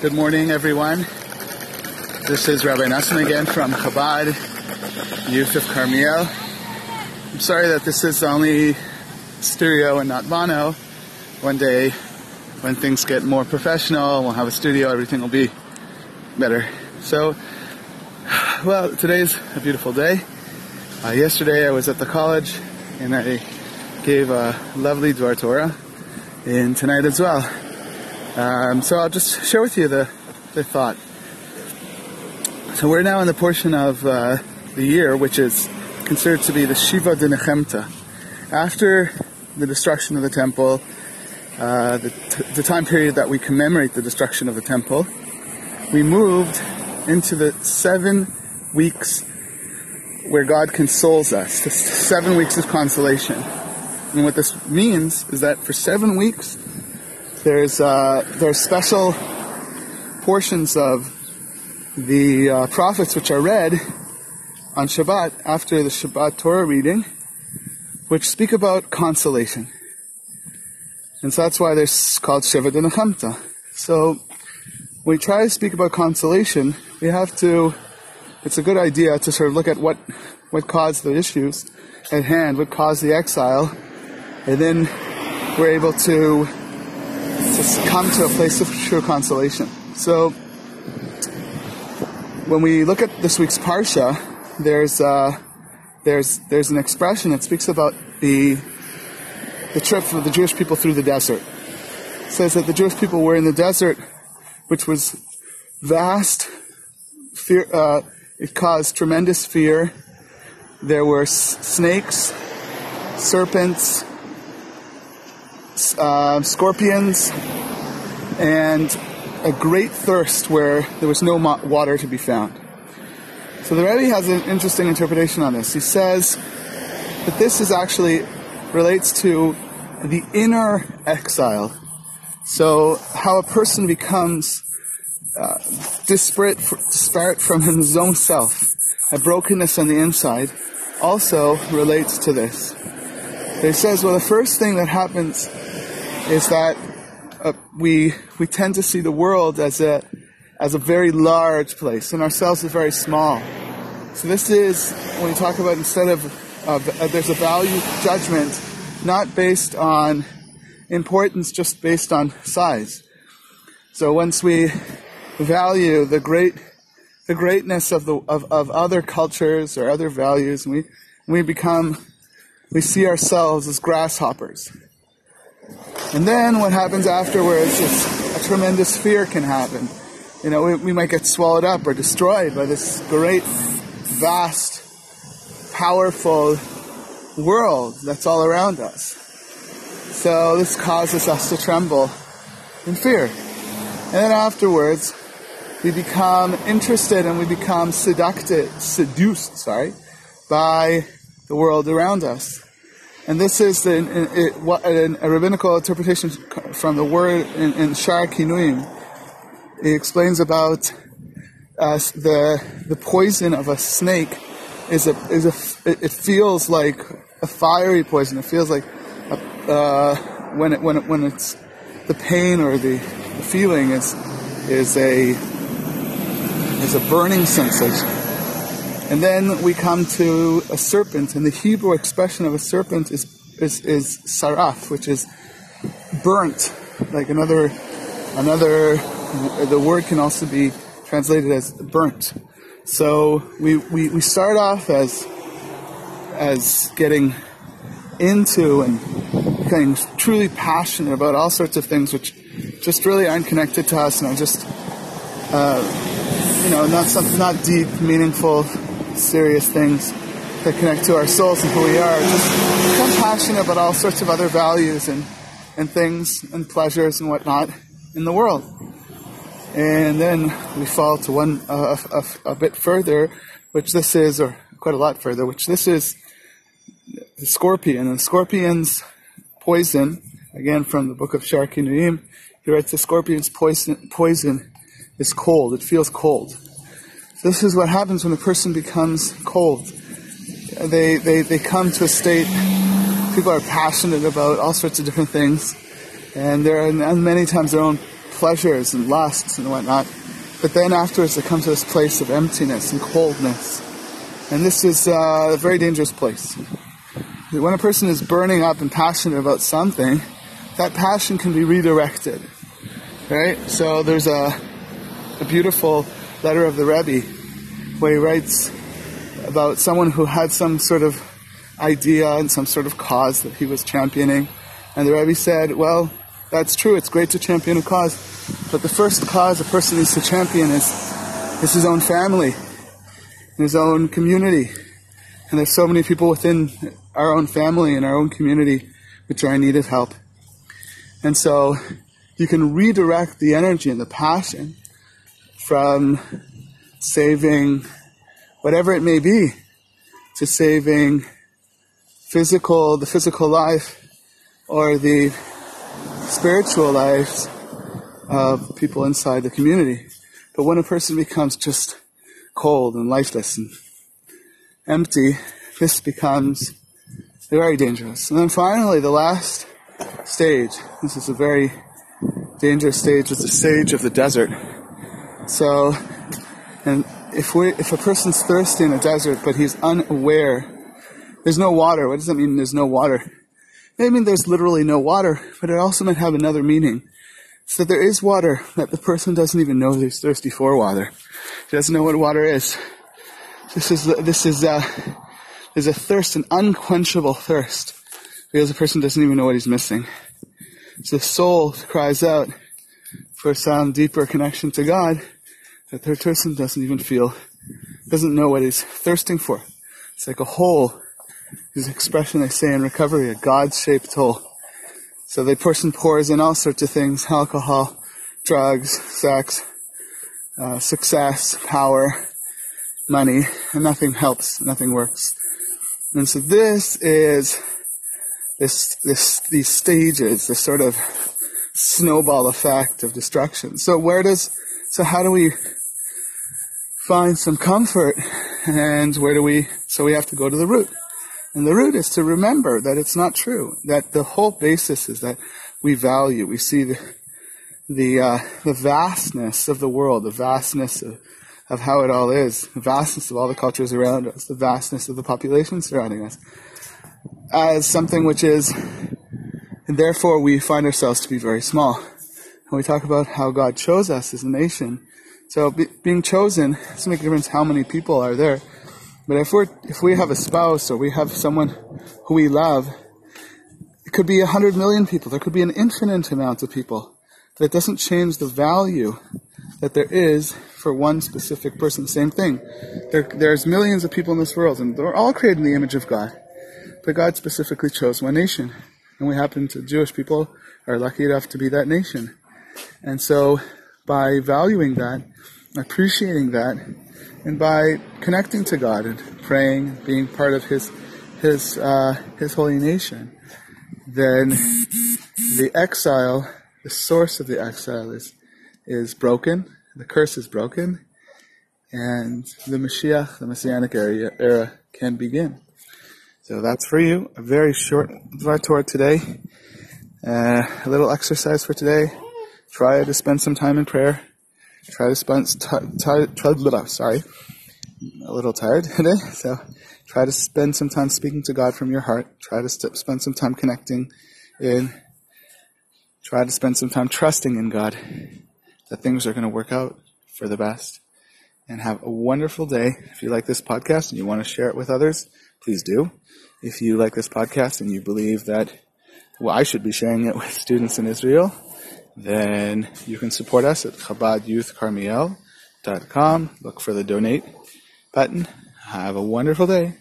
Good morning, everyone. This is Rabbi Nassim again from Chabad, Youth of Carmiel. I'm sorry that this is only stereo and not mono. One day, when things get more professional, we'll have a studio, everything will be better. So, well, today's a beautiful day. Uh, yesterday I was at the college and I gave a lovely Dvar Torah, and tonight as well. Um, so I'll just share with you the, the thought. So we're now in the portion of uh, the year which is considered to be the Shiva de Nechemta. After the destruction of the temple, uh, the, the time period that we commemorate the destruction of the temple, we moved into the seven weeks where God consoles us, the seven weeks of consolation. And what this means is that for seven weeks, there's uh, there's special portions of the uh, prophets which are read on Shabbat after the Shabbat Torah reading, which speak about consolation. And so that's why they're called Shiva de So when we try to speak about consolation, we have to, it's a good idea to sort of look at what, what caused the issues at hand, what caused the exile, and then we're able to to come to a place of true consolation. So, when we look at this week's parsha, there's uh, there's there's an expression that speaks about the the trip of the Jewish people through the desert. It says that the Jewish people were in the desert, which was vast. Fear, uh, it caused tremendous fear. There were s- snakes, serpents, uh, scorpions, and a great thirst where there was no water to be found. So the Rebbe has an interesting interpretation on this. He says that this is actually relates to the inner exile. So how a person becomes uh, disparate, disparate from his own self, a brokenness on the inside, also relates to this. He says, well, the first thing that happens is that uh, we we tend to see the world as a as a very large place, and ourselves as very small. So this is when we talk about instead of uh, there's a value judgment not based on importance, just based on size. So once we value the great the greatness of the of, of other cultures or other values, we we become we see ourselves as grasshoppers. And then what happens afterwards is a tremendous fear can happen. You know, we, we might get swallowed up or destroyed by this great, vast, powerful world that's all around us. So this causes us to tremble in fear. And then afterwards, we become interested and we become seducted, seduced, sorry, by the world around us. And this is the, in, a rabbinical interpretation from the word in, in Shar Kinuim. He explains about uh, the the poison of a snake is a is a it feels like a fiery poison. It feels like a, uh, when it when it when it's the pain or the, the feeling is is a is a burning sensation. And then we come to a serpent, and the Hebrew expression of a serpent is is, is saraf, which is burnt. Like another another, the word can also be translated as burnt. So we, we, we start off as as getting into and getting truly passionate about all sorts of things which just really aren't connected to us and are just uh, you know not not deep, meaningful serious things that connect to our souls and who we are. Just become passionate about all sorts of other values and, and things and pleasures and whatnot in the world. And then we fall to one uh, a, a, bit further, which this is, or quite a lot further, which this is the scorpion. And the scorpion's poison, again from the book of Shar Kinuim, he writes the scorpion's poison, poison is cold. It feels cold. This is what happens when a person becomes cold. They, they, they come to a state, people are passionate about all sorts of different things, and there are many times their own pleasures and lusts and whatnot. But then afterwards, they come to this place of emptiness and coldness. And this is uh, a very dangerous place. When a person is burning up and passionate about something, that passion can be redirected. Right? So there's a, a beautiful letter of the Rebbe where he writes about someone who had some sort of idea and some sort of cause that he was championing. And the Rebbe said, well, that's true, it's great to champion a cause, but the first cause a person needs to champion is, is his own family, his own community. And there's so many people within our own family and our own community which are in need of help. And so you can redirect the energy and the passion from saving whatever it may be to saving physical, the physical life or the spiritual lives of people inside the community. But when a person becomes just cold and lifeless and empty, this becomes very dangerous. And then finally, the last stage, this is a very dangerous stage, is the stage of the desert. So, and if we, if a person's thirsty in a desert, but he's unaware, there's no water. What does that mean? There's no water. May mean there's literally no water, but it also might have another meaning. So that there is water that the person doesn't even know he's thirsty for water. He doesn't know what water is. This is this is uh, there's a thirst, an unquenchable thirst, because the person doesn't even know what he's missing. So the soul cries out for some deeper connection to God that the person doesn't even feel, doesn't know what he's thirsting for. It's like a hole. This expression they say in recovery, a God-shaped hole. So the person pours in all sorts of things, alcohol, drugs, sex, uh, success, power, money, and nothing helps, nothing works. And so this is this, this, these stages, this sort of snowball effect of destruction. So where does, so how do we find some comfort and where do we, so we have to go to the root. And the root is to remember that it's not true, that the whole basis is that we value, we see the, the, uh, the vastness of the world, the vastness of, of how it all is, the vastness of all the cultures around us, the vastness of the population surrounding us, as something which is, and therefore we find ourselves to be very small. And we talk about how God chose us as a nation so be, being chosen doesn't make a difference how many people are there. But if we if we have a spouse or we have someone who we love, it could be a hundred million people. There could be an infinite amount of people. It doesn't change the value that there is for one specific person. Same thing. There, there's millions of people in this world, and they're all created in the image of God. But God specifically chose one nation, and we happen to Jewish people are lucky enough to be that nation. And so by valuing that, appreciating that, and by connecting to God and praying, being part of His His uh, His holy nation, then the exile, the source of the exile, is is broken. The curse is broken, and the Mashiach, the Messianic era, era can begin. So that's for you. A very short Dvar today. Uh, a little exercise for today try to spend some time in prayer. Try to spend, t- t- t- sorry, a little tired today. So try to spend some time speaking to God from your heart. Try to st- spend some time connecting in. Try to spend some time trusting in God that things are going to work out for the best. And have a wonderful day. If you like this podcast and you want to share it with others, please do. If you like this podcast and you believe that, well, I should be sharing it with students in Israel, then you can support us at ChabadYouthCarmiel.com. Look for the donate button. Have a wonderful day.